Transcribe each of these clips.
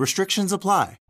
Restrictions apply.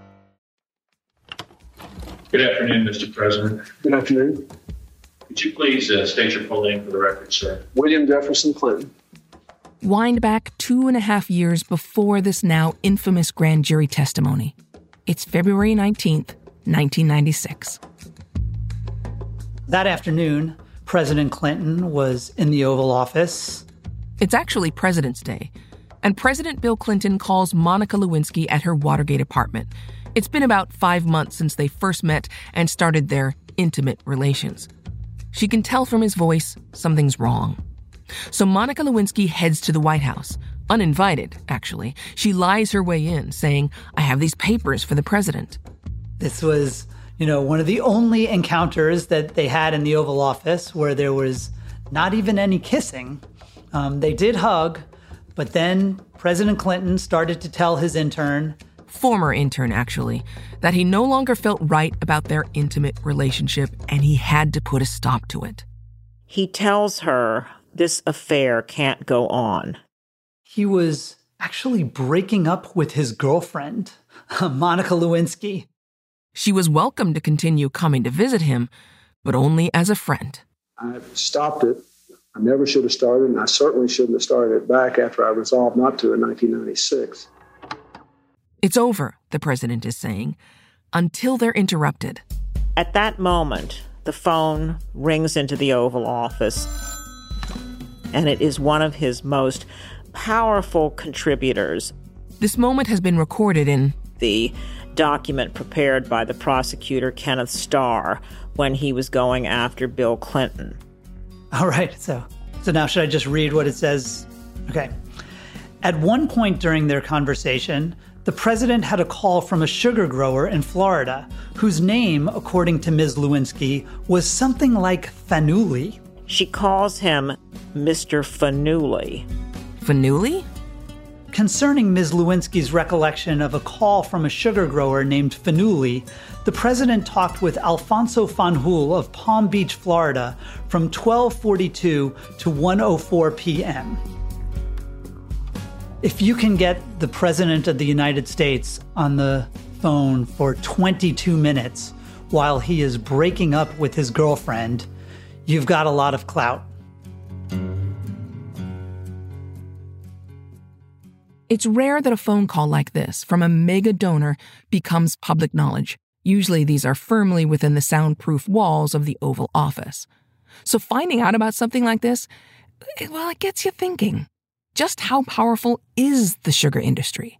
Good afternoon, Mr. President. Good afternoon. Could you please uh, state your full name for the record, sir? William Jefferson Clinton. Wind back two and a half years before this now infamous grand jury testimony. It's February 19th, 1996. That afternoon, President Clinton was in the Oval Office. It's actually President's Day, and President Bill Clinton calls Monica Lewinsky at her Watergate apartment. It's been about five months since they first met and started their intimate relations. She can tell from his voice something's wrong. So Monica Lewinsky heads to the White House, uninvited, actually. She lies her way in, saying, I have these papers for the president. This was, you know, one of the only encounters that they had in the Oval Office where there was not even any kissing. Um, they did hug, but then President Clinton started to tell his intern, former intern actually, that he no longer felt right about their intimate relationship and he had to put a stop to it. He tells her this affair can't go on. he was actually breaking up with his girlfriend, Monica Lewinsky. She was welcome to continue coming to visit him, but only as a friend. I stopped it. I never should have started, and I certainly shouldn't have started it back after I resolved not to in 1996. It's over, the president is saying, until they're interrupted. At that moment, the phone rings into the Oval Office, and it is one of his most powerful contributors, This moment has been recorded in the document prepared by the prosecutor Kenneth Starr when he was going after Bill Clinton. All right, so so now should I just read what it says? Okay. At one point during their conversation, the president had a call from a sugar grower in Florida whose name, according to Ms. Lewinsky, was something like Fanuli. She calls him Mr. Fanuli. Fanuli? Concerning Ms. Lewinsky's recollection of a call from a sugar grower named Fanuli, the president talked with Alfonso Fanjul of Palm Beach, Florida from 1242 to 104 p.m. If you can get the president of the United States on the phone for 22 minutes while he is breaking up with his girlfriend, you've got a lot of clout. It's rare that a phone call like this from a mega donor becomes public knowledge. Usually these are firmly within the soundproof walls of the Oval Office. So finding out about something like this, eh, well, it gets you thinking. Just how powerful is the sugar industry?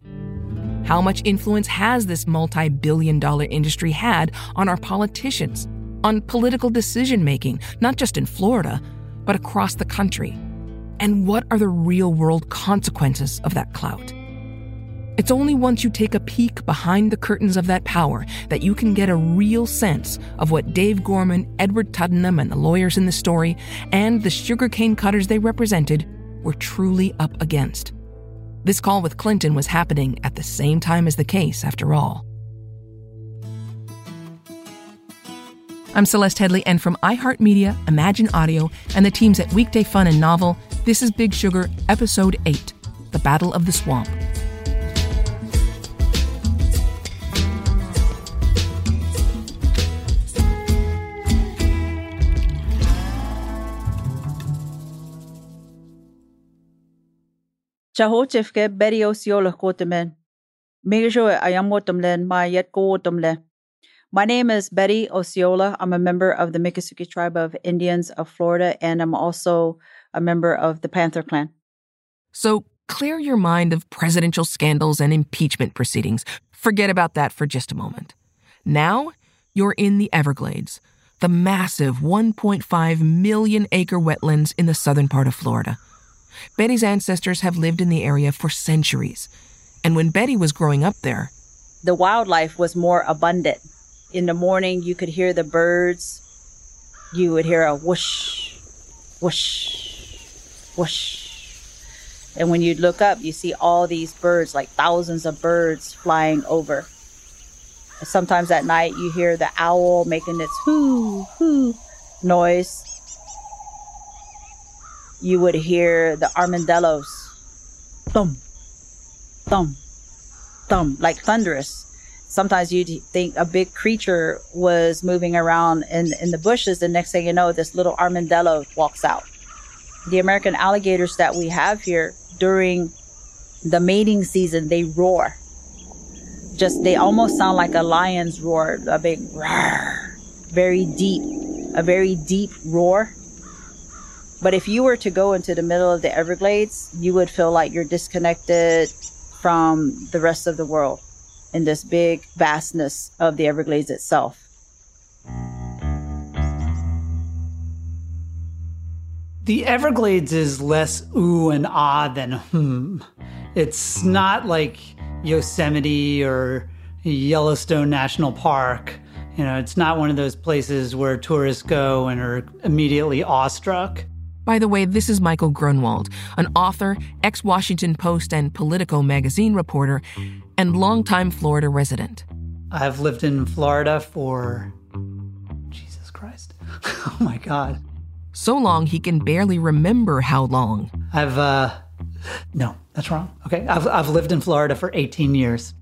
How much influence has this multi billion dollar industry had on our politicians, on political decision making, not just in Florida, but across the country? And what are the real world consequences of that clout? It's only once you take a peek behind the curtains of that power that you can get a real sense of what Dave Gorman, Edward Tuddenham, and the lawyers in the story, and the sugarcane cutters they represented, were truly up against. This call with Clinton was happening at the same time as the case, after all. I'm Celeste Headlee, and from iHeartMedia, Imagine Audio, and the teams at Weekday Fun and Novel, this is Big Sugar, Episode 8 The Battle of the Swamp. Chahochefke Betty Osceola Kotemen. Megajoe Ayamotomlen Mayet Kotomle. My name is Betty Osceola. I'm a member of the Miccosukee Tribe of Indians of Florida, and I'm also a member of the Panther Clan. So clear your mind of presidential scandals and impeachment proceedings. Forget about that for just a moment. Now, you're in the Everglades, the massive 1.5 million acre wetlands in the southern part of Florida. Betty's ancestors have lived in the area for centuries. And when Betty was growing up there, The wildlife was more abundant. In the morning, you could hear the birds. You would hear a whoosh, whoosh, whoosh. And when you look up, you see all these birds, like thousands of birds flying over. Sometimes at night, you hear the owl making its hoo, hoo noise. You would hear the armadillos thump, thump, thump, like thunderous. Sometimes you'd think a big creature was moving around in, in the bushes. The next thing you know, this little armadillo walks out. The American alligators that we have here during the mating season, they roar. Just, they almost sound like a lion's roar, a big roar, very deep, a very deep roar. But if you were to go into the middle of the Everglades, you would feel like you're disconnected from the rest of the world in this big vastness of the Everglades itself. The Everglades is less ooh and ah than hmm. It's not like Yosemite or Yellowstone National Park. You know, it's not one of those places where tourists go and are immediately awestruck. By the way, this is Michael Grunwald, an author, ex Washington Post and Politico magazine reporter, and longtime Florida resident. I've lived in Florida for. Jesus Christ. oh my God. So long he can barely remember how long. I've, uh. No, that's wrong. Okay. I've, I've lived in Florida for 18 years.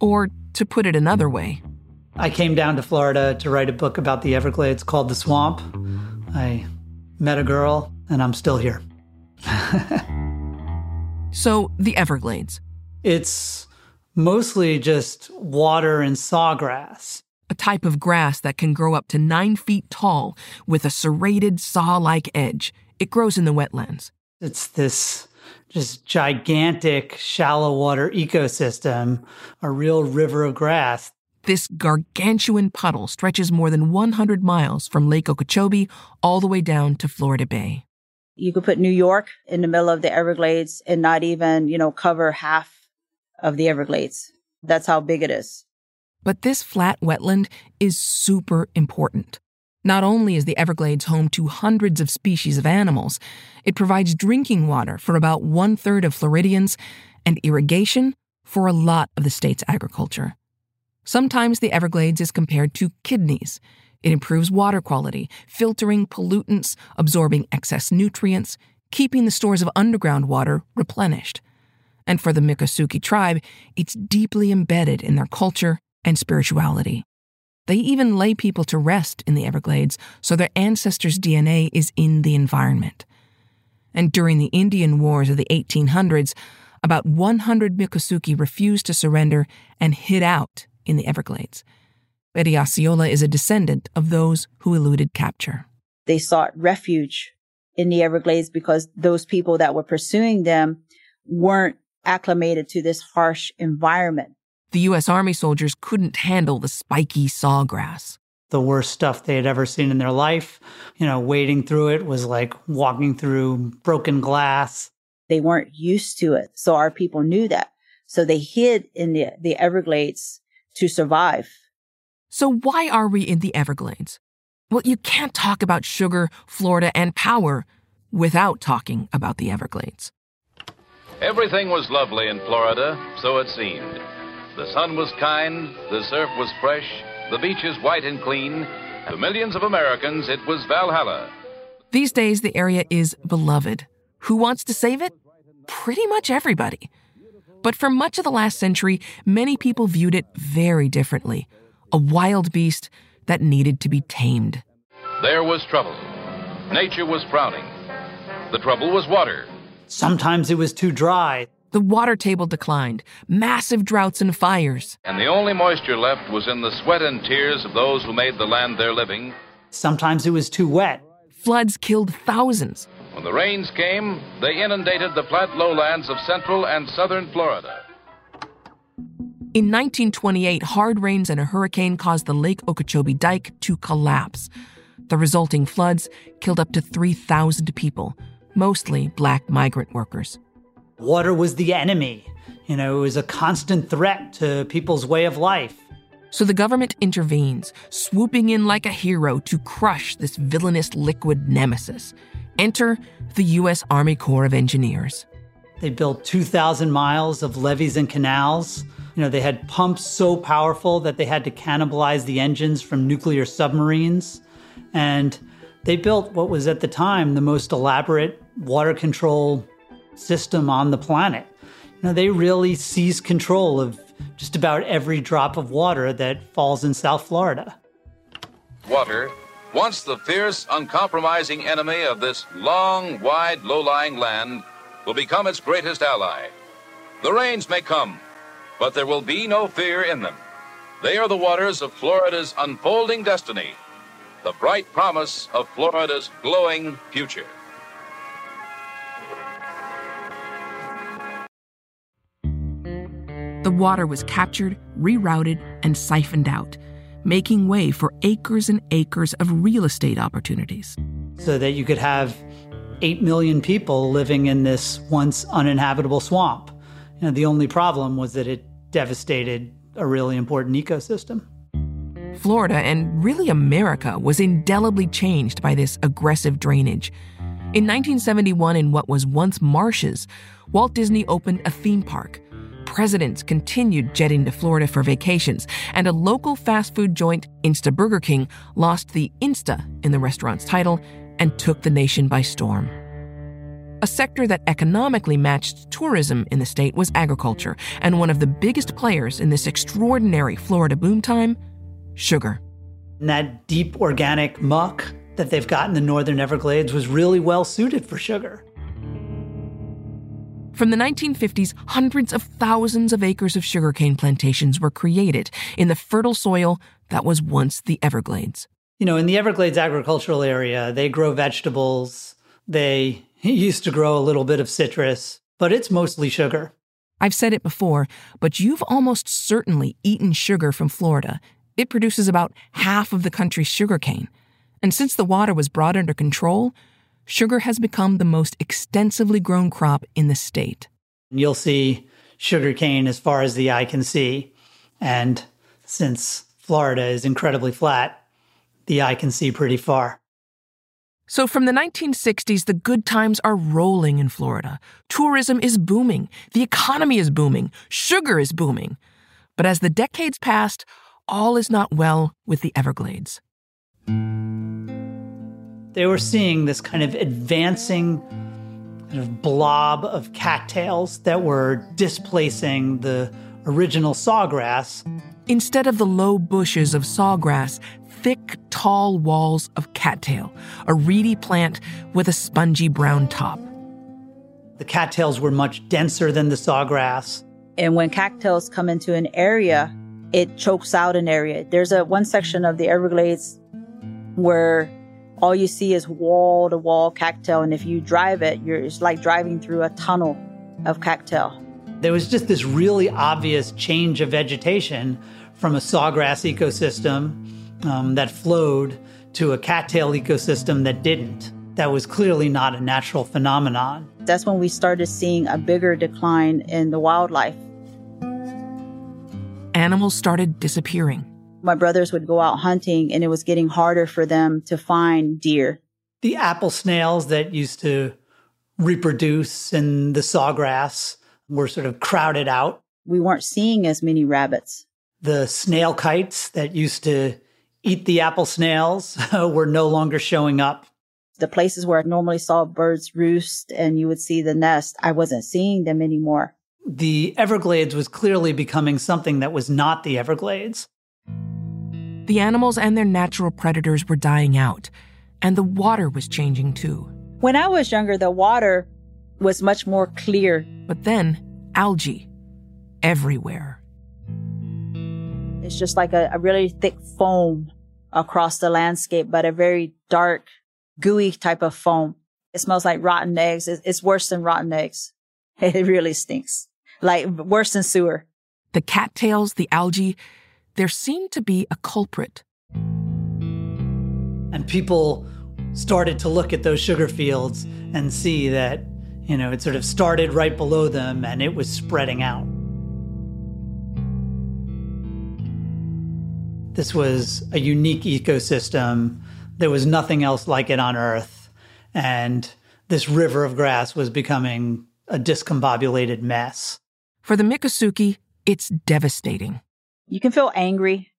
Or, to put it another way, I came down to Florida to write a book about the Everglades called The Swamp. I met a girl, and I'm still here. so, the Everglades. It's mostly just water and sawgrass. A type of grass that can grow up to nine feet tall with a serrated saw like edge. It grows in the wetlands. It's this just gigantic shallow water ecosystem, a real river of grass. This gargantuan puddle stretches more than 100 miles from Lake Okeechobee all the way down to Florida Bay. You could put New York in the middle of the Everglades and not even, you know, cover half of the Everglades. That's how big it is. But this flat wetland is super important. Not only is the Everglades home to hundreds of species of animals, it provides drinking water for about one third of Floridians and irrigation for a lot of the state's agriculture. Sometimes the Everglades is compared to kidneys. It improves water quality, filtering pollutants, absorbing excess nutrients, keeping the stores of underground water replenished. And for the Miccosukee tribe, it's deeply embedded in their culture and spirituality. They even lay people to rest in the Everglades, so their ancestors' DNA is in the environment. And during the Indian Wars of the 1800s, about 100 Miccosukee refused to surrender and hid out in the Everglades. Betty Osceola is a descendant of those who eluded capture. They sought refuge in the Everglades because those people that were pursuing them weren't acclimated to this harsh environment. The U.S. Army soldiers couldn't handle the spiky sawgrass. The worst stuff they had ever seen in their life. You know, wading through it was like walking through broken glass. They weren't used to it. So our people knew that. So they hid in the, the Everglades to survive. So, why are we in the Everglades? Well, you can't talk about sugar, Florida, and power without talking about the Everglades. Everything was lovely in Florida, so it seemed. The sun was kind, the surf was fresh, the beaches white and clean, To millions of Americans, it was Valhalla. These days, the area is beloved. Who wants to save it? Pretty much everybody. But for much of the last century, many people viewed it very differently a wild beast that needed to be tamed. There was trouble. Nature was frowning. The trouble was water. Sometimes it was too dry. The water table declined, massive droughts and fires. And the only moisture left was in the sweat and tears of those who made the land their living. Sometimes it was too wet. Floods killed thousands. When the rains came, they inundated the flat lowlands of central and southern Florida. In 1928, hard rains and a hurricane caused the Lake Okeechobee Dike to collapse. The resulting floods killed up to 3,000 people, mostly black migrant workers. Water was the enemy. You know, it was a constant threat to people's way of life. So the government intervenes, swooping in like a hero to crush this villainous liquid nemesis. Enter the U.S. Army Corps of Engineers. They built 2,000 miles of levees and canals. You know, they had pumps so powerful that they had to cannibalize the engines from nuclear submarines. And they built what was at the time the most elaborate water control system on the planet. You know, they really seized control of just about every drop of water that falls in South Florida. Water, once the fierce, uncompromising enemy of this long, wide, low lying land, will become its greatest ally. The rains may come, but there will be no fear in them. They are the waters of Florida's unfolding destiny, the bright promise of Florida's glowing future. The water was captured, rerouted, and siphoned out, making way for acres and acres of real estate opportunities. So that you could have 8 million people living in this once uninhabitable swamp. Know, the only problem was that it devastated a really important ecosystem. Florida, and really America, was indelibly changed by this aggressive drainage. In 1971, in what was once marshes, Walt Disney opened a theme park. Presidents continued jetting to Florida for vacations, and a local fast food joint, Insta Burger King, lost the Insta in the restaurant's title and took the nation by storm. A sector that economically matched tourism in the state was agriculture, and one of the biggest players in this extraordinary Florida boom time sugar. And that deep organic muck that they've got in the northern Everglades was really well suited for sugar. From the 1950s, hundreds of thousands of acres of sugarcane plantations were created in the fertile soil that was once the Everglades. You know, in the Everglades agricultural area, they grow vegetables, they used to grow a little bit of citrus, but it's mostly sugar. I've said it before, but you've almost certainly eaten sugar from Florida. It produces about half of the country's sugarcane. And since the water was brought under control, sugar has become the most extensively grown crop in the state. You'll see sugarcane as far as the eye can see. And since Florida is incredibly flat, the eye can see pretty far. So, from the 1960s, the good times are rolling in Florida. Tourism is booming, the economy is booming, sugar is booming. But as the decades passed, all is not well with the Everglades. They were seeing this kind of advancing kind of blob of cattails that were displacing the original sawgrass. Instead of the low bushes of sawgrass, thick, tall walls of cattail, a reedy plant with a spongy brown top. The cattails were much denser than the sawgrass. And when cattails come into an area, it chokes out an area. There's a one section of the Everglades where all you see is wall to wall cattail. And if you drive it, you're, it's like driving through a tunnel of cattail. There was just this really obvious change of vegetation from a sawgrass ecosystem um, that flowed to a cattail ecosystem that didn't. That was clearly not a natural phenomenon. That's when we started seeing a bigger decline in the wildlife. Animals started disappearing. My brothers would go out hunting, and it was getting harder for them to find deer. The apple snails that used to reproduce in the sawgrass were sort of crowded out. We weren't seeing as many rabbits. The snail kites that used to eat the apple snails were no longer showing up. The places where I normally saw birds roost and you would see the nest, I wasn't seeing them anymore. The Everglades was clearly becoming something that was not the Everglades. The animals and their natural predators were dying out, and the water was changing too. When I was younger, the water was much more clear. But then, algae everywhere. It's just like a, a really thick foam across the landscape, but a very dark, gooey type of foam. It smells like rotten eggs. It's worse than rotten eggs. It really stinks. Like worse than sewer. The cattails, the algae, there seemed to be a culprit. And people started to look at those sugar fields and see that, you know, it sort of started right below them and it was spreading out. This was a unique ecosystem. There was nothing else like it on Earth. And this river of grass was becoming a discombobulated mess. For the Miccosukee, it's devastating. You can feel angry,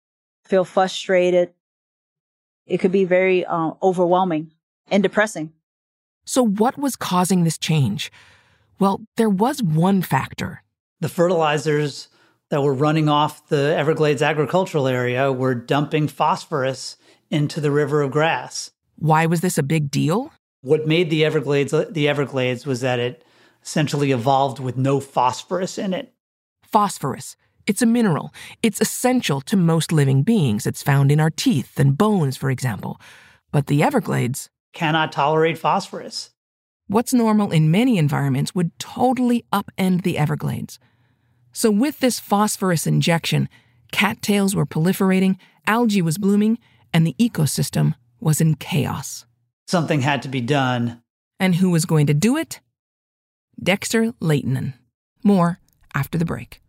feel frustrated. It could be very uh, overwhelming and depressing. So, what was causing this change? Well, there was one factor. The fertilizers that were running off the Everglades agricultural area were dumping phosphorus into the river of grass. Why was this a big deal? What made the Everglades the Everglades was that it essentially evolved with no phosphorus in it. Phosphorus. It's a mineral. It's essential to most living beings. It's found in our teeth and bones, for example. But the Everglades cannot tolerate phosphorus. What's normal in many environments would totally upend the Everglades. So, with this phosphorus injection, cattails were proliferating, algae was blooming, and the ecosystem was in chaos. Something had to be done. And who was going to do it? Dexter Lehtinen. More after the break.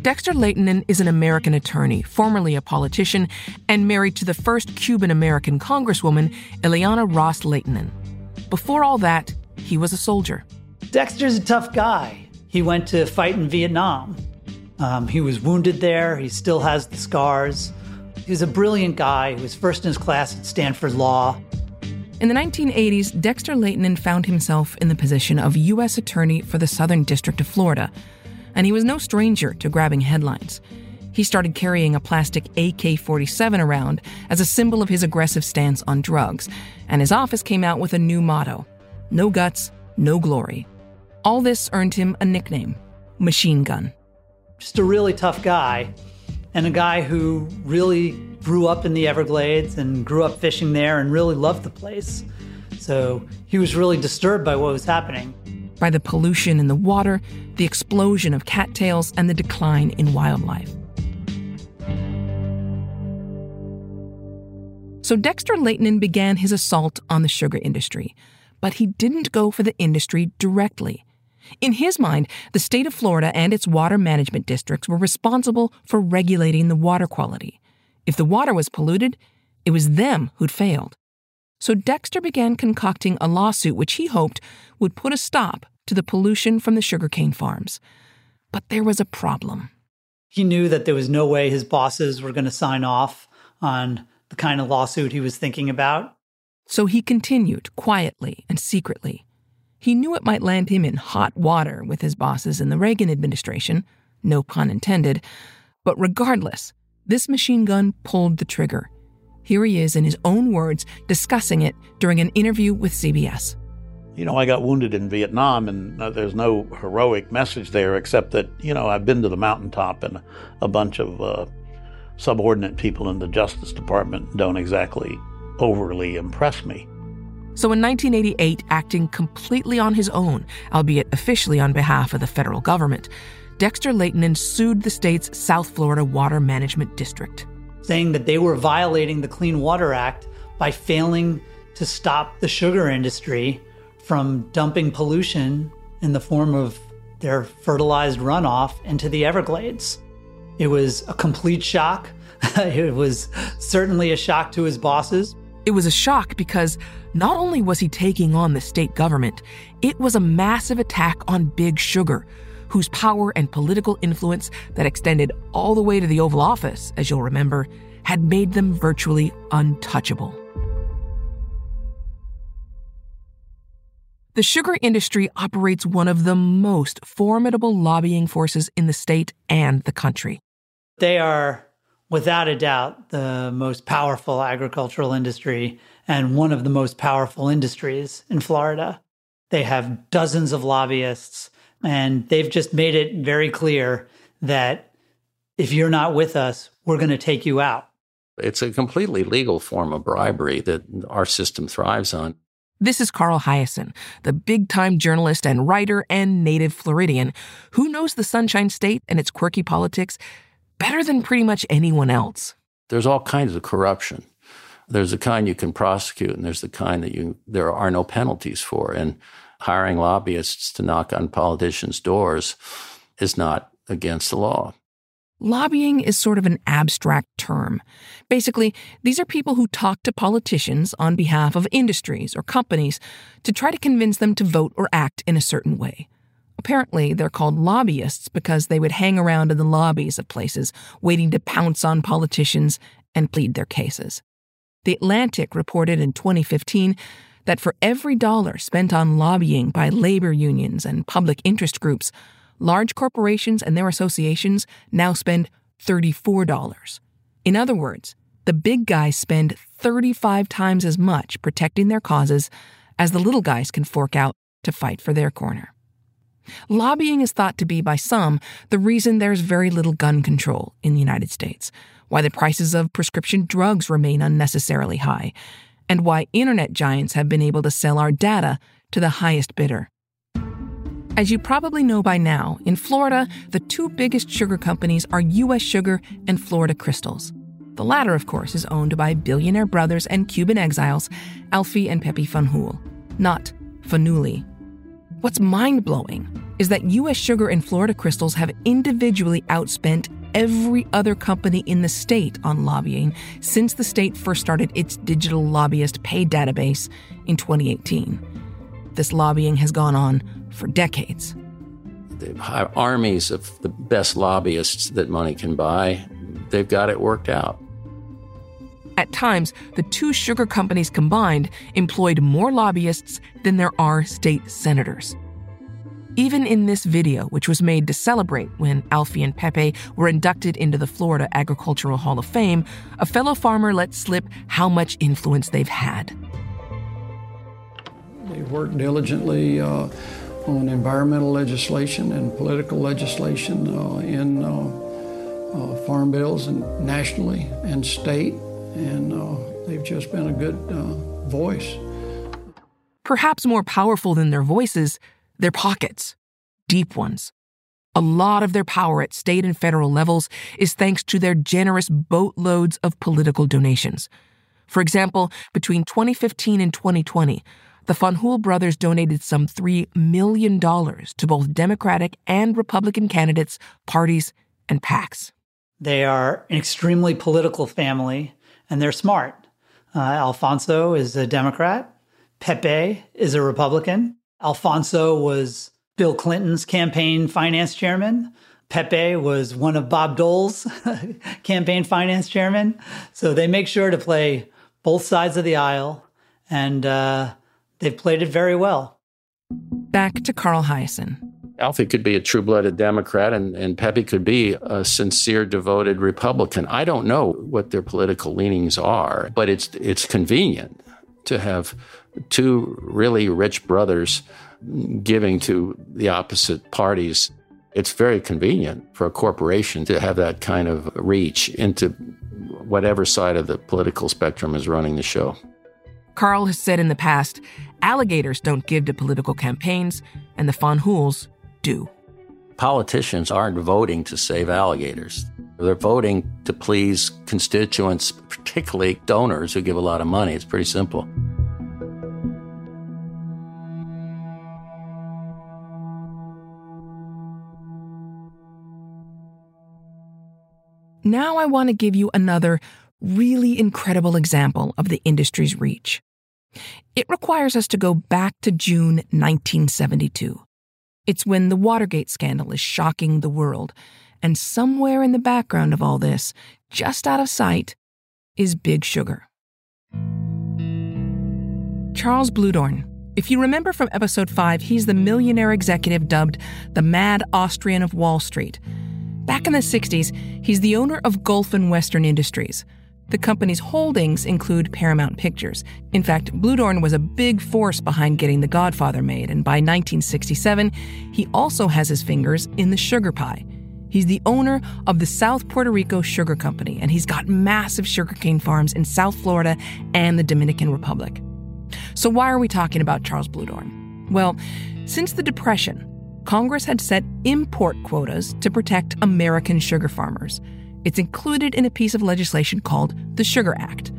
Dexter Lehtinen is an American attorney, formerly a politician, and married to the first Cuban American Congresswoman, Ileana Ros Lehtinen. Before all that, he was a soldier. Dexter's a tough guy. He went to fight in Vietnam. Um, he was wounded there. He still has the scars. He's a brilliant guy. He was first in his class at Stanford Law. In the 1980s, Dexter Lehtinen found himself in the position of U.S. Attorney for the Southern District of Florida, and he was no stranger to grabbing headlines. He started carrying a plastic AK 47 around as a symbol of his aggressive stance on drugs, and his office came out with a new motto no guts, no glory. All this earned him a nickname Machine Gun. Just a really tough guy, and a guy who really grew up in the Everglades and grew up fishing there and really loved the place. So he was really disturbed by what was happening. By the pollution in the water, the explosion of cattails, and the decline in wildlife. So Dexter Lehtinen began his assault on the sugar industry, but he didn't go for the industry directly. In his mind, the state of Florida and its water management districts were responsible for regulating the water quality. If the water was polluted, it was them who'd failed. So Dexter began concocting a lawsuit which he hoped would put a stop to the pollution from the sugarcane farms. But there was a problem. He knew that there was no way his bosses were going to sign off on the kind of lawsuit he was thinking about. So he continued quietly and secretly. He knew it might land him in hot water with his bosses in the Reagan administration, no pun intended. But regardless, this machine gun pulled the trigger. Here he is in his own words discussing it during an interview with CBS. You know, I got wounded in Vietnam, and uh, there's no heroic message there except that, you know, I've been to the mountaintop, and a bunch of uh, subordinate people in the Justice Department don't exactly overly impress me. So in 1988, acting completely on his own, albeit officially on behalf of the federal government, Dexter Lehtinen sued the state's South Florida Water Management District, saying that they were violating the Clean Water Act by failing to stop the sugar industry from dumping pollution in the form of their fertilized runoff into the Everglades. It was a complete shock. it was certainly a shock to his bosses. It was a shock because not only was he taking on the state government, it was a massive attack on Big Sugar, whose power and political influence that extended all the way to the Oval Office, as you'll remember, had made them virtually untouchable. The sugar industry operates one of the most formidable lobbying forces in the state and the country. They are, without a doubt, the most powerful agricultural industry and one of the most powerful industries in Florida. They have dozens of lobbyists, and they've just made it very clear that if you're not with us, we're going to take you out. It's a completely legal form of bribery that our system thrives on. This is Carl Hiaasen, the big time journalist and writer and native Floridian who knows the Sunshine State and its quirky politics better than pretty much anyone else. There's all kinds of corruption. There's the kind you can prosecute, and there's the kind that you there are no penalties for. And hiring lobbyists to knock on politicians' doors is not against the law. Lobbying is sort of an abstract term. Basically, these are people who talk to politicians on behalf of industries or companies to try to convince them to vote or act in a certain way. Apparently, they're called lobbyists because they would hang around in the lobbies of places waiting to pounce on politicians and plead their cases. The Atlantic reported in 2015 that for every dollar spent on lobbying by labor unions and public interest groups, large corporations and their associations now spend $34. In other words, the big guys spend 35 times as much protecting their causes as the little guys can fork out to fight for their corner. Lobbying is thought to be, by some, the reason there's very little gun control in the United States, why the prices of prescription drugs remain unnecessarily high, and why internet giants have been able to sell our data to the highest bidder. As you probably know by now, in Florida, the two biggest sugar companies are U.S. Sugar and Florida Crystals. The latter, of course, is owned by billionaire brothers and Cuban exiles, Alfie and Pepe Fanjul, not Fanuli. What's mind blowing is that U.S. Sugar and Florida Crystals have individually outspent every other company in the state on lobbying since the state first started its digital lobbyist pay database in 2018. This lobbying has gone on for decades. They have armies of the best lobbyists that money can buy. They've got it worked out. At times, the two sugar companies combined employed more lobbyists than there are state senators. Even in this video, which was made to celebrate when Alfie and Pepe were inducted into the Florida Agricultural Hall of Fame, a fellow farmer let slip how much influence they've had. They worked diligently uh, on environmental legislation and political legislation uh, in uh, uh farm bills and nationally and state, and uh, they've just been a good uh, voice. Perhaps more powerful than their voices, their pockets, deep ones. A lot of their power at state and federal levels is thanks to their generous boatloads of political donations. For example, between 2015 and 2020, the Fanjul brothers donated some $3 million to both Democratic and Republican candidates, parties, and PACs. They are an extremely political family, and they're smart. Uh, Alfonso is a Democrat. Pepe is a Republican. Alfonso was Bill Clinton's campaign finance chairman. Pepe was one of Bob Dole's campaign finance chairman. So they make sure to play both sides of the aisle, and uh, they've played it very well. Back to Carl Hiaasen. Alfie could be a true blooded Democrat and, and Pepe could be a sincere, devoted Republican. I don't know what their political leanings are, but it's, it's convenient to have two really rich brothers giving to the opposite parties. It's very convenient for a corporation to have that kind of reach into whatever side of the political spectrum is running the show. Carl has said in the past alligators don't give to political campaigns, and the Fanjuls do. Politicians aren't voting to save alligators. They're voting to please constituents, particularly donors who give a lot of money. It's pretty simple. Now I want to give you another really incredible example of the industry's reach. It requires us to go back to June 1972. It's when the Watergate scandal is shocking the world. And somewhere in the background of all this, just out of sight, is Big Sugar. Charles Bluhdorn. If you remember from episode 5, he's the millionaire executive dubbed the Mad Austrian of Wall Street. Back in the 60s, he's the owner of Gulf and Western Industries. The company's holdings include Paramount Pictures. In fact, Bluhdorn was a big force behind getting The Godfather made, and by 1967, he also has his fingers in the sugar pie. He's the owner of the South Puerto Rico Sugar Company, and he's got massive sugarcane farms in South Florida and the Dominican Republic. So, why are we talking about Charles Bluhdorn? Well, since the Depression, Congress had set import quotas to protect American sugar farmers. It's included in a piece of legislation called the Sugar Act.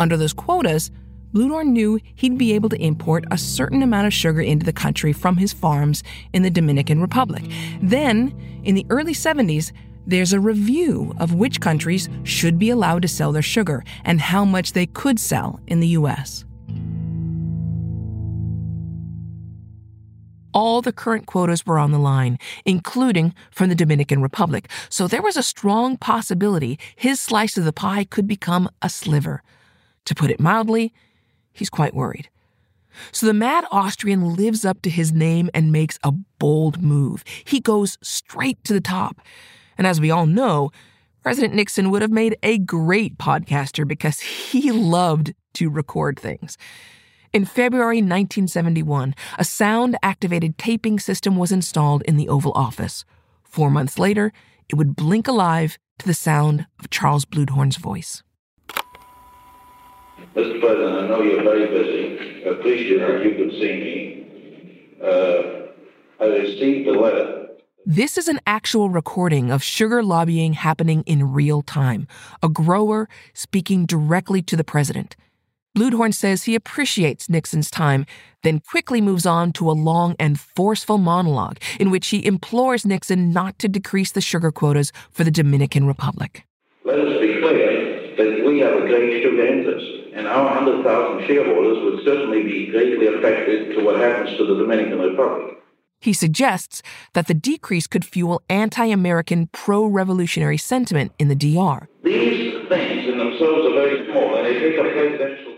Under those quotas, Bluhdorn knew he'd be able to import a certain amount of sugar into the country from his farms in the Dominican Republic. Then, in the early 70s, there's a review of which countries should be allowed to sell their sugar and how much they could sell in the U.S. all the current quotas were on the line, including from the Dominican Republic. So there was a strong possibility his slice of the pie could become a sliver. To put it mildly, he's quite worried. So the mad Austrian lives up to his name and makes a bold move. He goes straight to the top. And as we all know, President Nixon would have made a great podcaster because he loved to record things. In February 1971, a sound activated taping system was installed in the Oval Office. Four months later, it would blink alive to the sound of Charles Bluhdorn's voice. Mr. President, I know you're very busy. I appreciate if you could see me. Uh, I received a letter. This is an actual recording of sugar lobbying happening in real time, a grower speaking directly to the president. Bluhdorn says he appreciates Nixon's time, then quickly moves on to a long and forceful monologue in which he implores Nixon not to decrease the sugar quotas for the Dominican Republic. Let us be clear that we have a great sugar interest, and our 100,000 shareholders would certainly be greatly affected to what happens to the Dominican Republic. He suggests that the decrease could fuel anti American pro revolutionary sentiment in the DR. These things in themselves are very small, and they take a presidential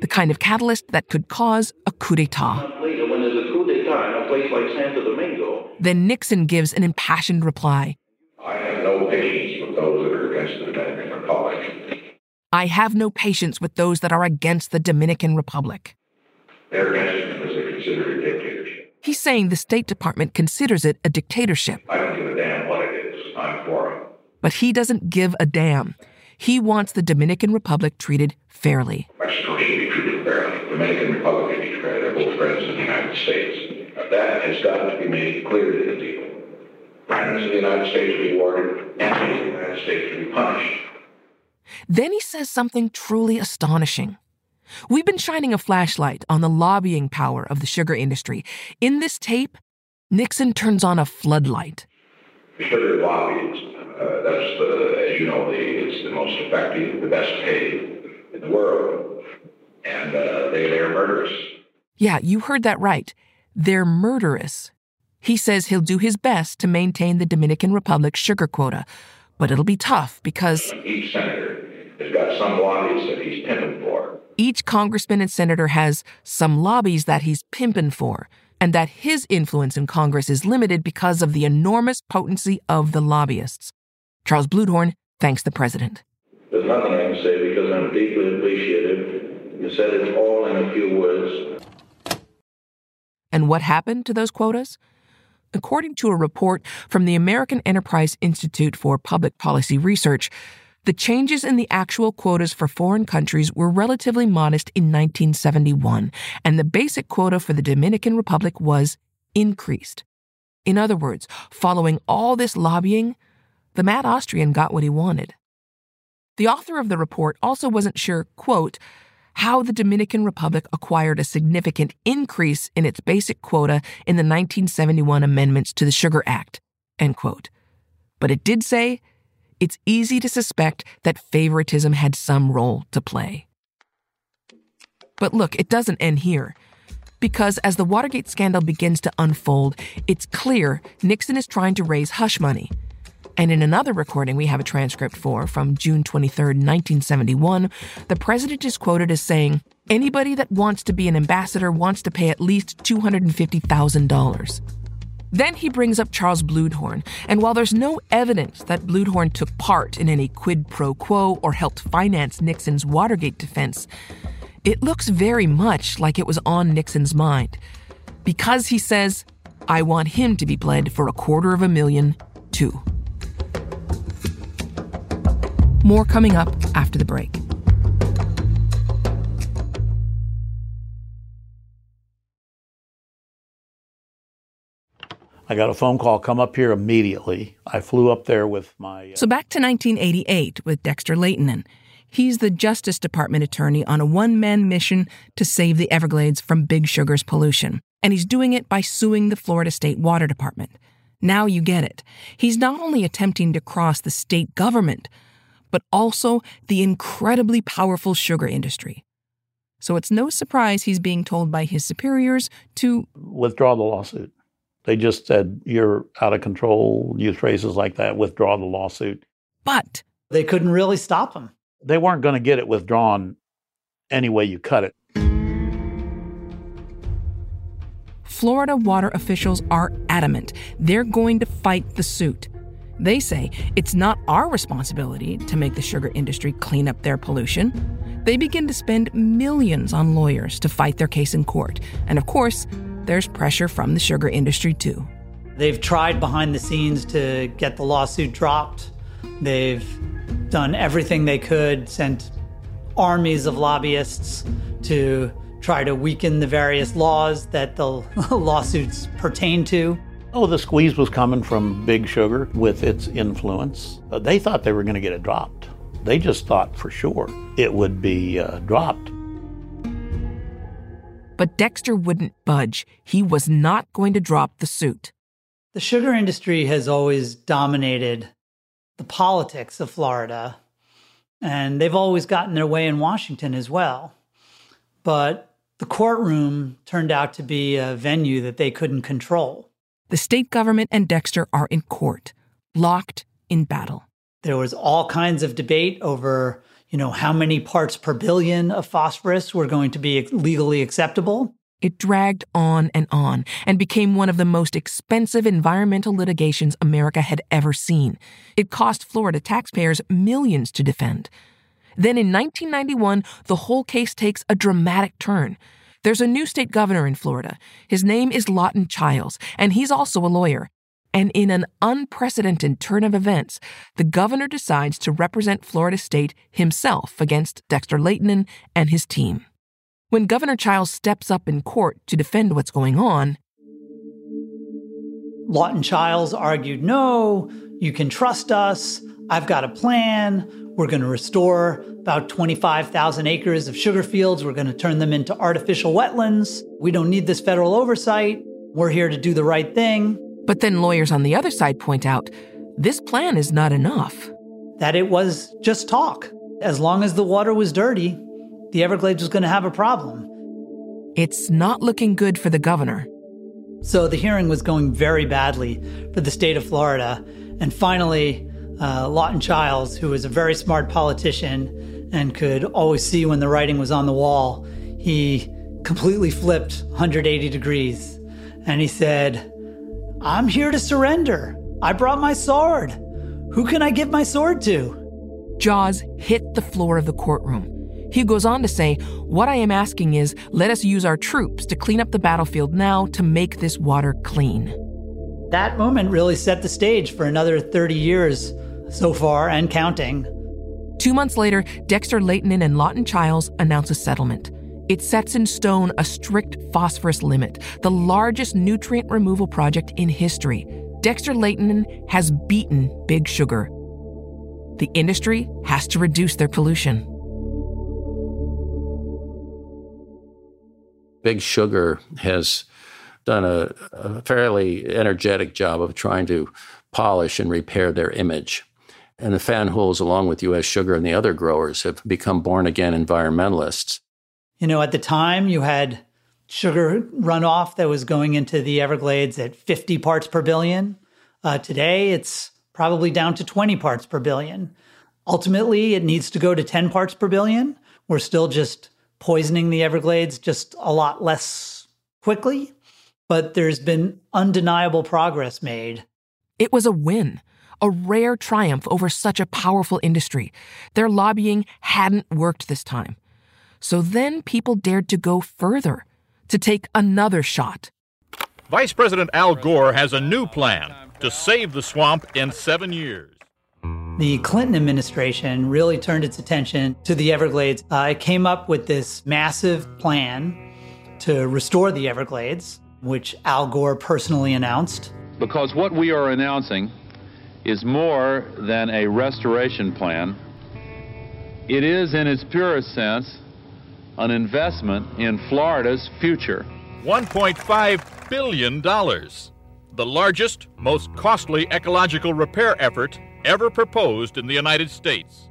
the kind of catalyst that could cause a coup d'etat. Later, when there's a coup d'etat in a place like Santo Domingo, then Nixon gives an impassioned reply. I have no patience with those that are against the Dominican Republic. I have no patience with those that are against the Dominican Republic. They're against it because they consider it a dictatorship. He's saying the State Department considers it a dictatorship. I don't give a damn what it is. I'm for it. But he doesn't give a damn. He wants the Dominican Republic treated fairly. Mexico Dominican Republic be treated fairly. They're both friends of the United States. That has got to be made clear to the people. Friends of the United States to be rewarded, enemies of the United States to be punished. Then he says something truly astonishing. We've been shining a flashlight on the lobbying power of the sugar industry. In this tape, Nixon turns on a floodlight. The sugar lobby is uh, that's the, as you know, the, it's the most effective, the best paid in the world, and uh, they they're murderous. Yeah, you heard that right. They're murderous. He says he'll do his best to maintain the Dominican Republic sugar quota, but it'll be tough because each senator has got some lobbies that he's pimping for. Each congressman and senator has some lobbies that he's pimping for and that his influence in Congress is limited because of the enormous potency of the lobbyists. Charles Bluhdorn thanks the president. There's nothing I can say because I'm deeply appreciative. You said it all in a few words. And what happened to those quotas? According to a report from the American Enterprise Institute for Public Policy Research, the changes in the actual quotas for foreign countries were relatively modest in 1971, and the basic quota for the Dominican Republic was increased. In other words, following all this lobbying, the mad Austrian got what he wanted. The author of the report also wasn't sure, quote, how the Dominican Republic acquired a significant increase in its basic quota in the 1971 amendments to the Sugar Act, end quote. But it did say it's easy to suspect that favoritism had some role to play. But look, it doesn't end here because as the Watergate scandal begins to unfold, it's clear Nixon is trying to raise hush money. And in another recording we have a transcript for from June 23, 1971, the president is quoted as saying, Anybody that wants to be an ambassador wants to pay at least $250,000. Then he brings up Charles Bluhdorn, and while there's no evidence that Bluhdorn took part in any quid pro quo or helped finance Nixon's Watergate defense, it looks very much like it was on Nixon's mind. Because he says, I want him to be bled for a quarter of a million, too. More coming up after the break. I got a phone call, come up here immediately. I flew up there with my. Uh, so back to 1988 with Dexter Lehtinen. He's the Justice Department attorney on a one man mission to save the Everglades from Big Sugar's pollution. And he's doing it by suing the Florida State Water Department. Now you get it. He's not only attempting to cross the state government, but also the incredibly powerful sugar industry. So it's no surprise he's being told by his superiors to withdraw the lawsuit. They just said, you're out of control, use phrases like that, withdraw the lawsuit. But they couldn't really stop him. They weren't going to get it withdrawn any way you cut it. Florida water officials are adamant they're going to fight the suit. They say it's not our responsibility to make the sugar industry clean up their pollution. They begin to spend millions on lawyers to fight their case in court. And of course, there's pressure from the sugar industry too. They've tried behind the scenes to get the lawsuit dropped. They've done everything they could, sent armies of lobbyists to try to weaken the various laws that the lawsuits pertain to. Oh, the squeeze was coming from Big Sugar with its influence. Uh, they thought they were going to get it dropped. They just thought for sure it would be uh, dropped. But Dexter wouldn't budge. He was not going to drop the suit. The sugar industry has always dominated the politics of Florida, and they've always gotten their way in Washington as well. But the courtroom turned out to be a venue that they couldn't control. The state government and Dexter are in court, locked in battle. There was all kinds of debate over you know, how many parts per billion of phosphorus were going to be legally acceptable. It dragged on and on and became one of the most expensive environmental litigations America had ever seen. It cost Florida taxpayers millions to defend. Then in 1991, the whole case takes a dramatic turn. There's a new state governor in Florida. His name is Lawton Chiles, and he's also a lawyer. And in an unprecedented turn of events, the governor decides to represent Florida State himself against Dexter Lehtinen and his team. When Governor Chiles steps up in court to defend what's going on, Lawton Chiles argued, No, you can trust us. I've got a plan. We're going to restore about 25,000 acres of sugar fields. We're going to turn them into artificial wetlands. We don't need this federal oversight. We're here to do the right thing. But then lawyers on the other side point out this plan is not enough. That it was just talk. As long as the water was dirty, the Everglades was going to have a problem. It's not looking good for the governor. So the hearing was going very badly for the state of Florida. And finally, uh, Lawton Chiles, who was a very smart politician and could always see when the writing was on the wall, he completely flipped 180 degrees. And he said, I'm here to surrender. I brought my sword. Who can I give my sword to? Jaws hit the floor of the courtroom. He goes on to say, What I am asking is let us use our troops to clean up the battlefield now to make this water clean. That moment really set the stage for another 30 years so far and counting. Two months later, Dexter Lehtinen and Lawton Chiles announce a settlement. It sets in stone a strict phosphorus limit, the largest nutrient removal project in history. Dexter Lehtinen has beaten Big Sugar. The industry has to reduce their pollution. Big Sugar has done a, a, fairly energetic job of trying to polish and repair their image. And the Fanjuls, along with U.S. Sugar and the other growers, have become born again environmentalists. You know, at the time, you had sugar runoff that was going into the Everglades at 50 parts per billion. Uh, today, it's probably down to 20 parts per billion. Ultimately, it needs to go to 10 parts per billion. We're still just poisoning the Everglades just a lot less quickly, but there's been undeniable progress made. It was a win, a rare triumph over such a powerful industry. Their lobbying hadn't worked this time. So then people dared to go further, to take another shot. Vice President Al Gore has a new plan to save the swamp in seven years. The Clinton administration really turned its attention to the Everglades. Uh, it came up with this massive plan to restore the Everglades, which Al Gore personally announced. Because what we are announcing is more than a restoration plan. It is, in its purest sense, an investment in Florida's future. $1.5 billion. The largest, most costly ecological repair effort ever proposed in the United States.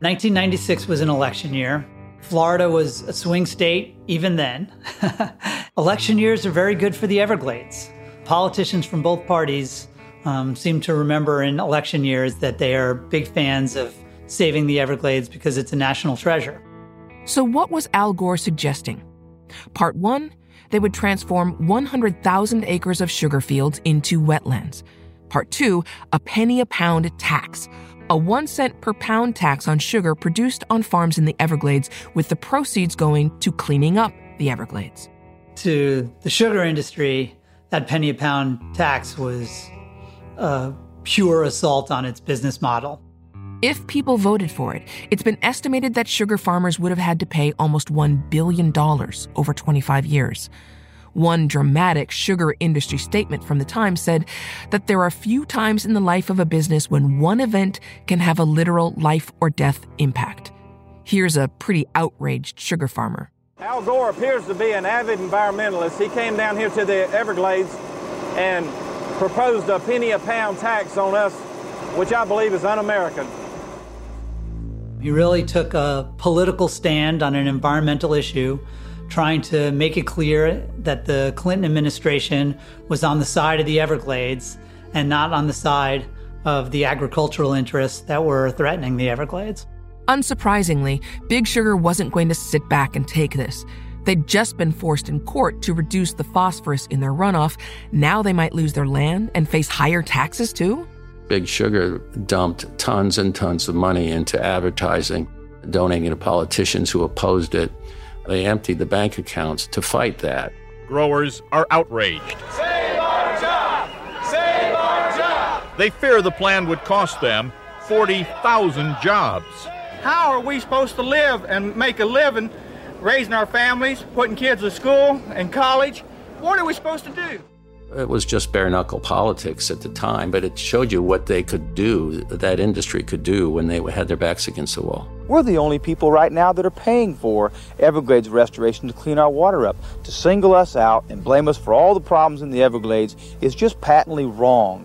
1996 was an election year. Florida was a swing state even then. election years are very good for the Everglades. Politicians from both parties um, seem to remember in election years that they are big fans of saving the Everglades because it's a national treasure. So, what was Al Gore suggesting? Part one, they would transform 100,000 acres of sugar fields into wetlands. Part two, a penny a pound tax, a one cent per pound tax on sugar produced on farms in the Everglades, with the proceeds going to cleaning up the Everglades. To the sugar industry, that penny a pound tax was a pure assault on its business model. If people voted for it, it's been estimated that sugar farmers would have had to pay almost $1 billion over 25 years. One dramatic sugar industry statement from the Times said that there are few times in the life of a business when one event can have a literal life or death impact. Here's a pretty outraged sugar farmer. Al Gore appears to be an avid environmentalist. He came down here to the Everglades and proposed a penny a pound tax on us, which I believe is un American. He really took a political stand on an environmental issue, trying to make it clear that the Clinton administration was on the side of the Everglades and not on the side of the agricultural interests that were threatening the Everglades. Unsurprisingly, Big Sugar wasn't going to sit back and take this. They'd just been forced in court to reduce the phosphorus in their runoff. Now they might lose their land and face higher taxes too? Big Sugar dumped tons and tons of money into advertising, donating to politicians who opposed it. They emptied the bank accounts to fight that. Growers are outraged. Save our job! Save our job! They fear the plan would cost them 40,000 jobs. How are we supposed to live and make a living raising our families, putting kids to school and college? What are we supposed to do? It was just bare knuckle politics at the time, but it showed you what they could do, that industry could do when they had their backs against the wall. We're the only people right now that are paying for Everglades restoration to clean our water up. To single us out and blame us for all the problems in the Everglades is just patently wrong.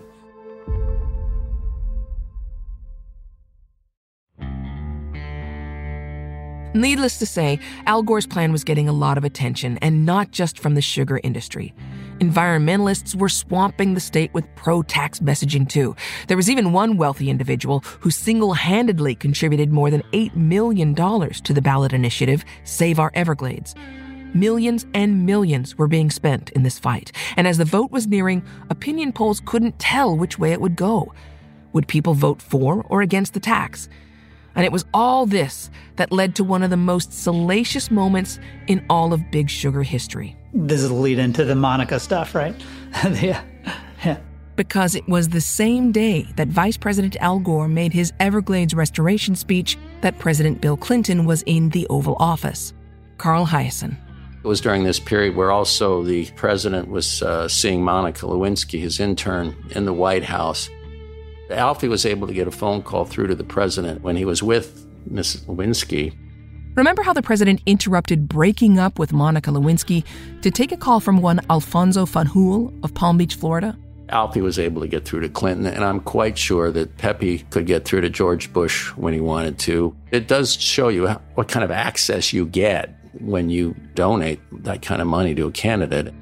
Needless to say, Al Gore's plan was getting a lot of attention, and not just from the sugar industry. Environmentalists were swamping the state with pro tax messaging, too. There was even one wealthy individual who single handedly contributed more than $8 million to the ballot initiative, Save Our Everglades. Millions and millions were being spent in this fight, and as the vote was nearing, opinion polls couldn't tell which way it would go. Would people vote for or against the tax? And it was all this that led to one of the most salacious moments in all of Big Sugar history. This is the lead into the Monica stuff, right? yeah. yeah. Because it was the same day that Vice President Al Gore made his Everglades restoration speech that President Bill Clinton was in the Oval Office. Carl Hiaasen. It was during this period where also the president was uh, seeing Monica Lewinsky, his intern, in the White House. Alfie was able to get a phone call through to the president when he was with Miss Lewinsky. Remember how the president interrupted breaking up with Monica Lewinsky to take a call from one Alfonso Fanjul of Palm Beach, Florida? Alfie was able to get through to Clinton, and I'm quite sure that Pepe could get through to George Bush when he wanted to. It does show you what kind of access you get when you donate that kind of money to a candidate.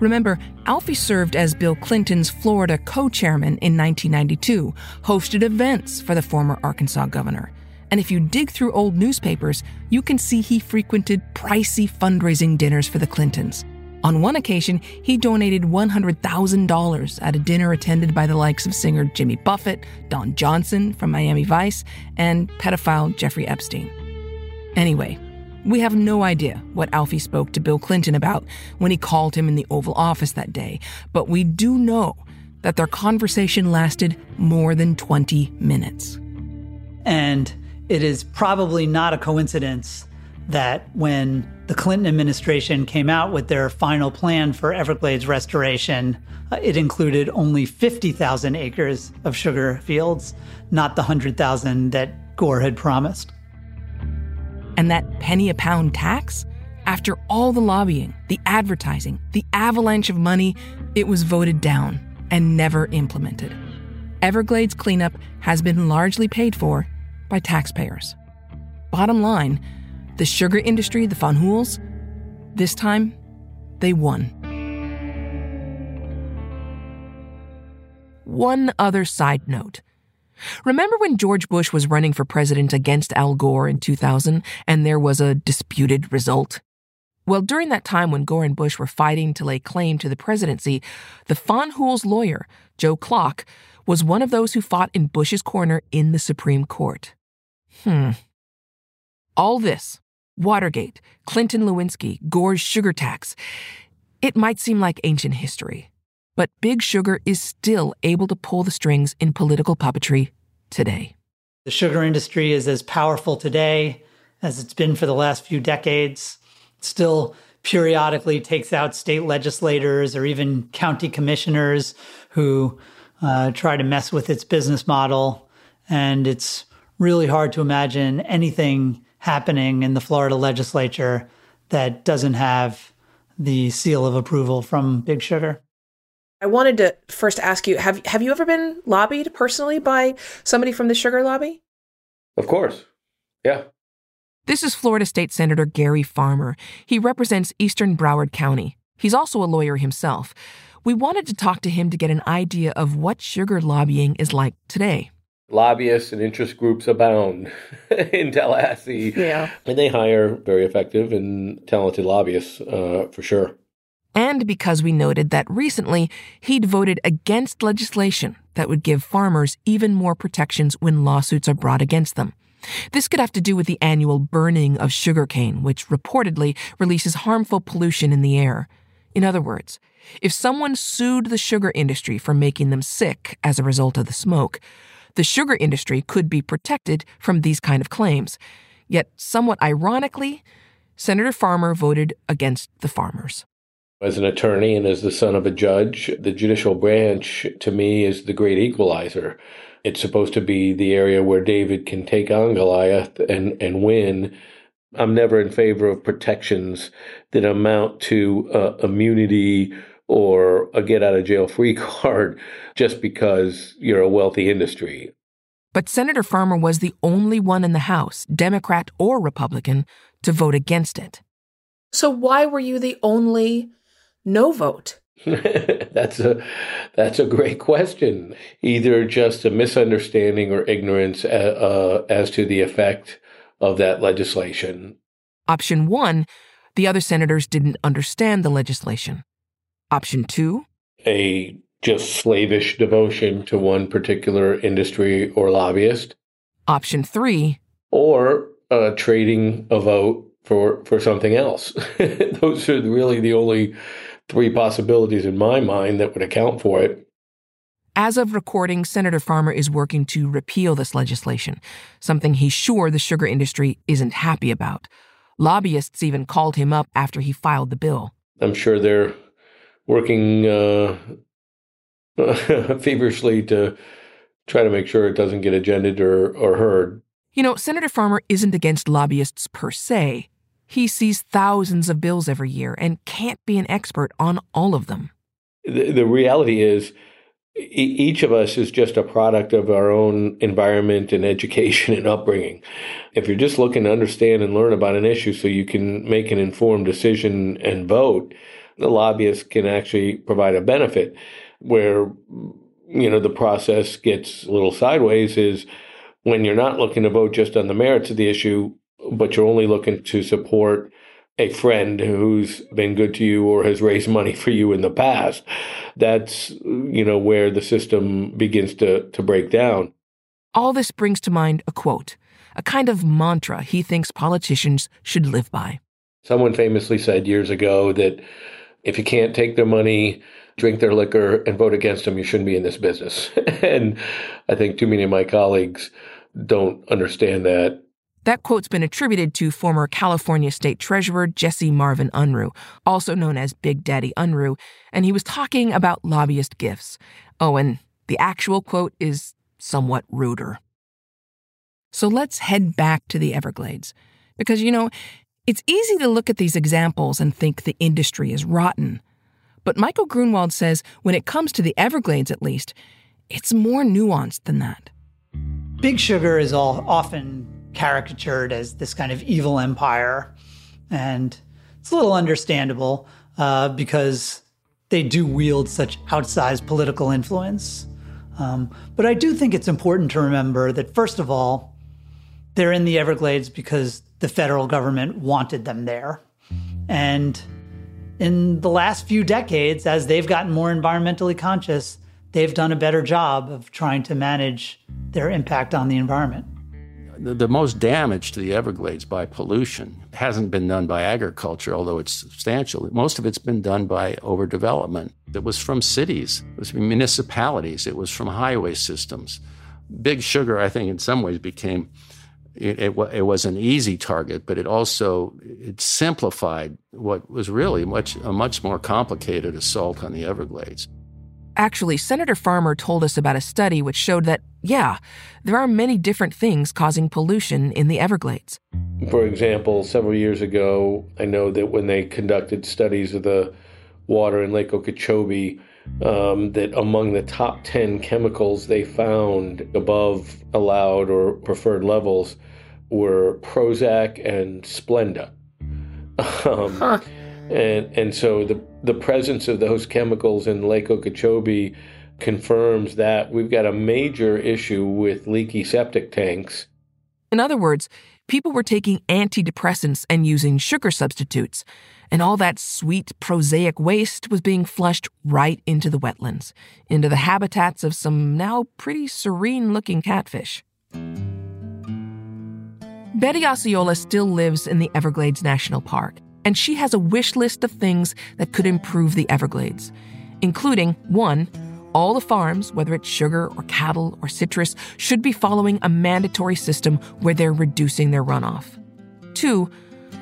Remember, Alfie served as Bill Clinton's Florida co chairman in 1992, hosted events for the former Arkansas governor. And if you dig through old newspapers, you can see he frequented pricey fundraising dinners for the Clintons. On one occasion, he donated $100,000 at a dinner attended by the likes of singer Jimmy Buffett, Don Johnson from Miami Vice, and pedophile Jeffrey Epstein. Anyway, we have no idea what Alfie spoke to Bill Clinton about when he called him in the Oval Office that day, but we do know that their conversation lasted more than 20 minutes. And it is probably not a coincidence that when the Clinton administration came out with their final plan for Everglades restoration, uh, it included only 50,000 acres of sugar fields, not the 100,000 that Gore had promised. And that penny a pound tax? After all the lobbying, the advertising, the avalanche of money, it was voted down and never implemented. Everglades cleanup has been largely paid for by taxpayers. Bottom line, the sugar industry, the Fanjuls, this time, they won. One other side note. Remember when George Bush was running for president against Al Gore in 2000 and there was a disputed result? Well, during that time when Gore and Bush were fighting to lay claim to the presidency, the Hoels lawyer, Joe Klock, was one of those who fought in Bush's corner in the Supreme Court. Hmm. All this Watergate, Clinton Lewinsky, Gore's sugar tax it might seem like ancient history. But Big Sugar is still able to pull the strings in political puppetry today. The sugar industry is as powerful today as it's been for the last few decades. It still periodically takes out state legislators or even county commissioners who uh, try to mess with its business model. And it's really hard to imagine anything happening in the Florida legislature that doesn't have the seal of approval from Big Sugar. I wanted to first ask you have have you ever been lobbied personally by somebody from the sugar lobby? Of course. Yeah. This is Florida State Senator Gary Farmer. He represents Eastern Broward County. He's also a lawyer himself. We wanted to talk to him to get an idea of what sugar lobbying is like today. Lobbyists and interest groups abound in Tallahassee. Yeah. And they hire very effective and talented lobbyists uh, for sure and because we noted that recently he'd voted against legislation that would give farmers even more protections when lawsuits are brought against them. This could have to do with the annual burning of sugarcane, which reportedly releases harmful pollution in the air. In other words, if someone sued the sugar industry for making them sick as a result of the smoke, the sugar industry could be protected from these kind of claims. Yet, somewhat ironically, Senator Farmer voted against the farmers. As an attorney and as the son of a judge, the judicial branch to me is the great equalizer. It's supposed to be the area where David can take on Goliath and, and win. I'm never in favor of protections that amount to uh, immunity or a get out of jail free card just because you're a wealthy industry. But Senator Farmer was the only one in the House, Democrat or Republican, to vote against it. So, why were you the only no vote? that's a that's a great question. Either just a misunderstanding or ignorance uh, uh, as to the effect of that legislation. Option one: the other senators didn't understand the legislation. Option two: a just slavish devotion to one particular industry or lobbyist. Option three: or uh, trading a vote for for something else. Those are really the only three possibilities in my mind that would account for it. As of recording, Senator Farmer is working to repeal this legislation, something he's sure the sugar industry isn't happy about. Lobbyists even called him up after he filed the bill. I'm sure they're working uh, feverishly to try to make sure it doesn't get agended or, or heard. You know, Senator Farmer isn't against lobbyists per se. He sees thousands of bills every year and can't be an expert on all of them. The, the reality is, each of us is just a product of our own environment and education and upbringing. If you're just looking to understand and learn about an issue so you can make an informed decision and vote, the lobbyist can actually provide a benefit. Where, you know, the process gets a little sideways is when you're not looking to vote just on the merits of the issue, but you're only looking to support a friend who's been good to you or has raised money for you in the past. That's, you know, where the system begins to, to break down. All this brings to mind a quote, a kind of mantra he thinks politicians should live by. Someone famously said years ago that if you can't take their money, drink their liquor, and vote against them, you shouldn't be in this business. and I think too many of my colleagues don't understand that that quote's been attributed to former California State Treasurer Jesse Marvin Unruh, also known as Big Daddy Unruh, and he was talking about lobbyist gifts. Oh, and the actual quote is somewhat ruder. So let's head back to the Everglades. Because, you know, it's easy to look at these examples and think the industry is rotten. But Michael Grunwald says when it comes to the Everglades, at least, it's more nuanced than that. Big Sugar is all often caricatured as this kind of evil empire. And it's a little understandable uh, because they do wield such outsized political influence. Um, but I do think it's important to remember that, first of all, they're in the Everglades because the federal government wanted them there. And in the last few decades, as they've gotten more environmentally conscious, they've done a better job of trying to manage their impact on the environment the, the most damage to the Everglades by pollution hasn't been done by agriculture, although it's substantial. Most of it's been done by overdevelopment. It was from cities, it was from municipalities, it was from highway systems. Big Sugar, I think, in some ways became it, it, it, was an easy target, but it also it simplified what was really much a much more complicated assault on the Everglades. Actually, Senator Farmer told us about a study which showed that, yeah, there are many different things causing pollution in the Everglades. For example, several years ago, I know that when they conducted studies of the water in Lake Okeechobee, um, that among the top 10 chemicals they found above allowed or preferred levels were Prozac and Splenda. Um, huh. And, and so the, the presence of those chemicals in Lake Okeechobee confirms that we've got a major issue with leaky septic tanks. In other words, people were taking antidepressants and using sugar substitutes, and all that sweet prosaic waste was being flushed right into the wetlands, into the habitats of some now pretty serene looking catfish. Betty Osceola still lives in the Everglades National Park, and she has a wish list of things that could improve the Everglades, including one, all the farms, whether it's sugar or cattle or citrus, should be following a mandatory system where they're reducing their runoff. Two,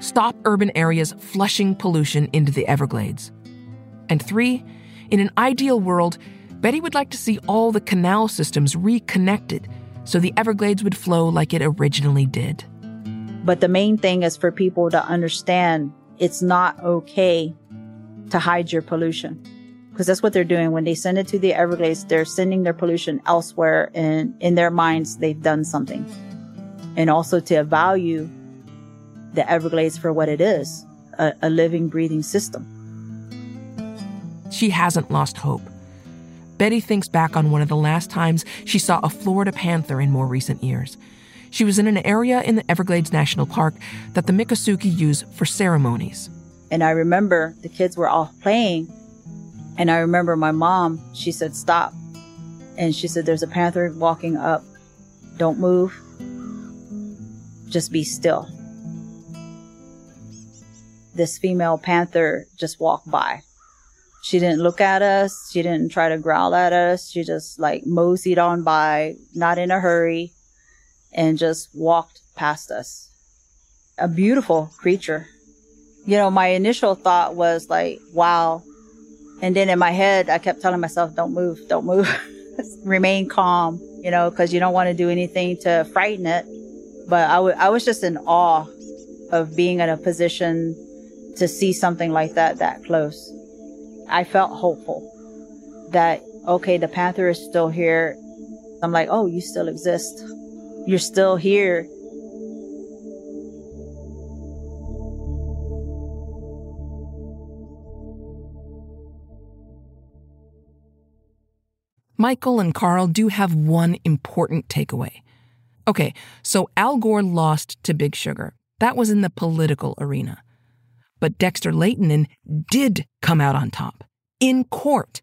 stop urban areas flushing pollution into the Everglades. And three, in an ideal world, Betty would like to see all the canal systems reconnected so the Everglades would flow like it originally did. But the main thing is for people to understand it's not okay to hide your pollution. Because that's what they're doing. When they send it to the everglades they're sending their pollution elsewhere and in their minds. They've done something. And also to value the everglades for what it is a, a living breathing system. She hasn't lost hope. Betty thinks back on one of the last times she saw a florida panther in more recent years she was in an area in the Everglades National Park that the Miccosukee use for ceremonies. And I remember the kids were all playing. And I remember my mom, she said, Stop. And she said, There's a panther walking up. Don't move. Just be still. This female panther just walked by. She didn't look at us. She didn't try to growl at us. She just like moseyed on by, not in a hurry and just walked past us. A beautiful creature. You know, my initial thought was like, wow. And then in my head, I kept telling myself, don't move, don't move, remain calm, you know, because you don't want to do anything to frighten it. But I, w- I was just in awe of being in a position to see something like that that close. I felt hopeful that okay, the panther is still here. I'm like, oh, you still exist. You're still here. Michael and Carl do have one important takeaway. Okay, so Al Gore lost to Big Sugar. That was in the political arena. But Dexter Lehtinen did come out on top in court.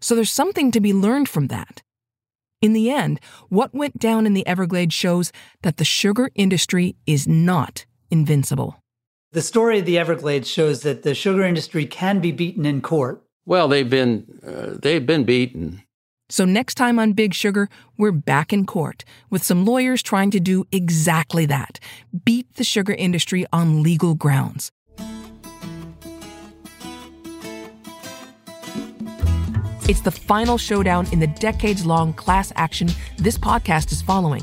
So there's something to be learned from that. In the end, what went down in the Everglades shows that the sugar industry is not invincible. The story of the Everglades shows that the sugar industry can be beaten in court. Well, they've been uh, they've been beaten. So next time on Big Sugar, we're back in court with some lawyers trying to do exactly that. Beat the sugar industry on legal grounds. It's the final showdown in the decades long class action this podcast is following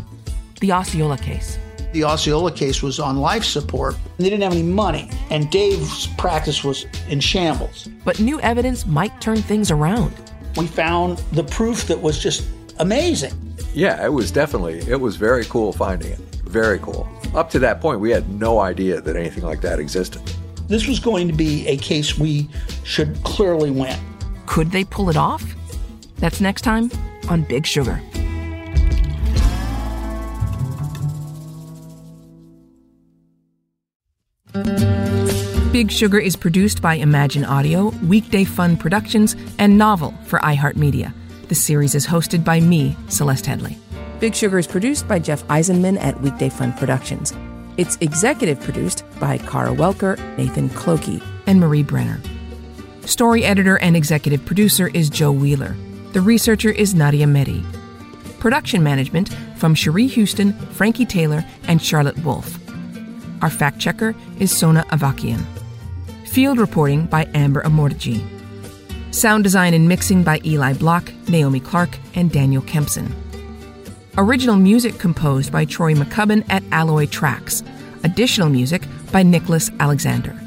the Osceola case. The Osceola case was on life support. They didn't have any money, and Dave's practice was in shambles. But new evidence might turn things around. We found the proof that was just amazing. Yeah, it was definitely, it was very cool finding it. Very cool. Up to that point, we had no idea that anything like that existed. This was going to be a case we should clearly win. Could they pull it off? That's next time on Big Sugar. Big Sugar is produced by Imagine Audio, Weekday Fun Productions, and Novel for iHeartMedia. The series is hosted by me, Celeste Headlee. Big Sugar is produced by Jeff Eisenman at Weekday Fun Productions. It's executive produced by Kara Welker, Nathan Clokey, and Marie Brenner. Story editor and executive producer is Joe Wheeler. The researcher is Nadia Mehdi. Production management from Cherie Houston, Frankie Taylor, and Charlotte Wolf. Our fact checker is Sona Avakian. Field reporting by Amber Amortigi. Sound design and mixing by Eli Block, Naomi Clark, and Daniel Kempson. Original music composed by Troy McCubbin at Alloy Tracks. Additional music by Nicholas Alexander.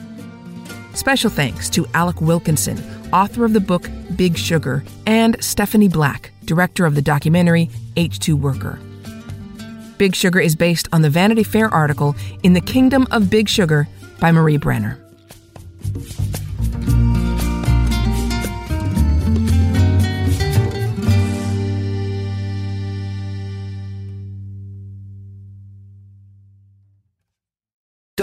Special thanks to Alec Wilkinson, author of the book Big Sugar, and Stephanie Black, director of the documentary H2 Worker. Big Sugar is based on the Vanity Fair article In the Kingdom of Big Sugar by Marie Brenner.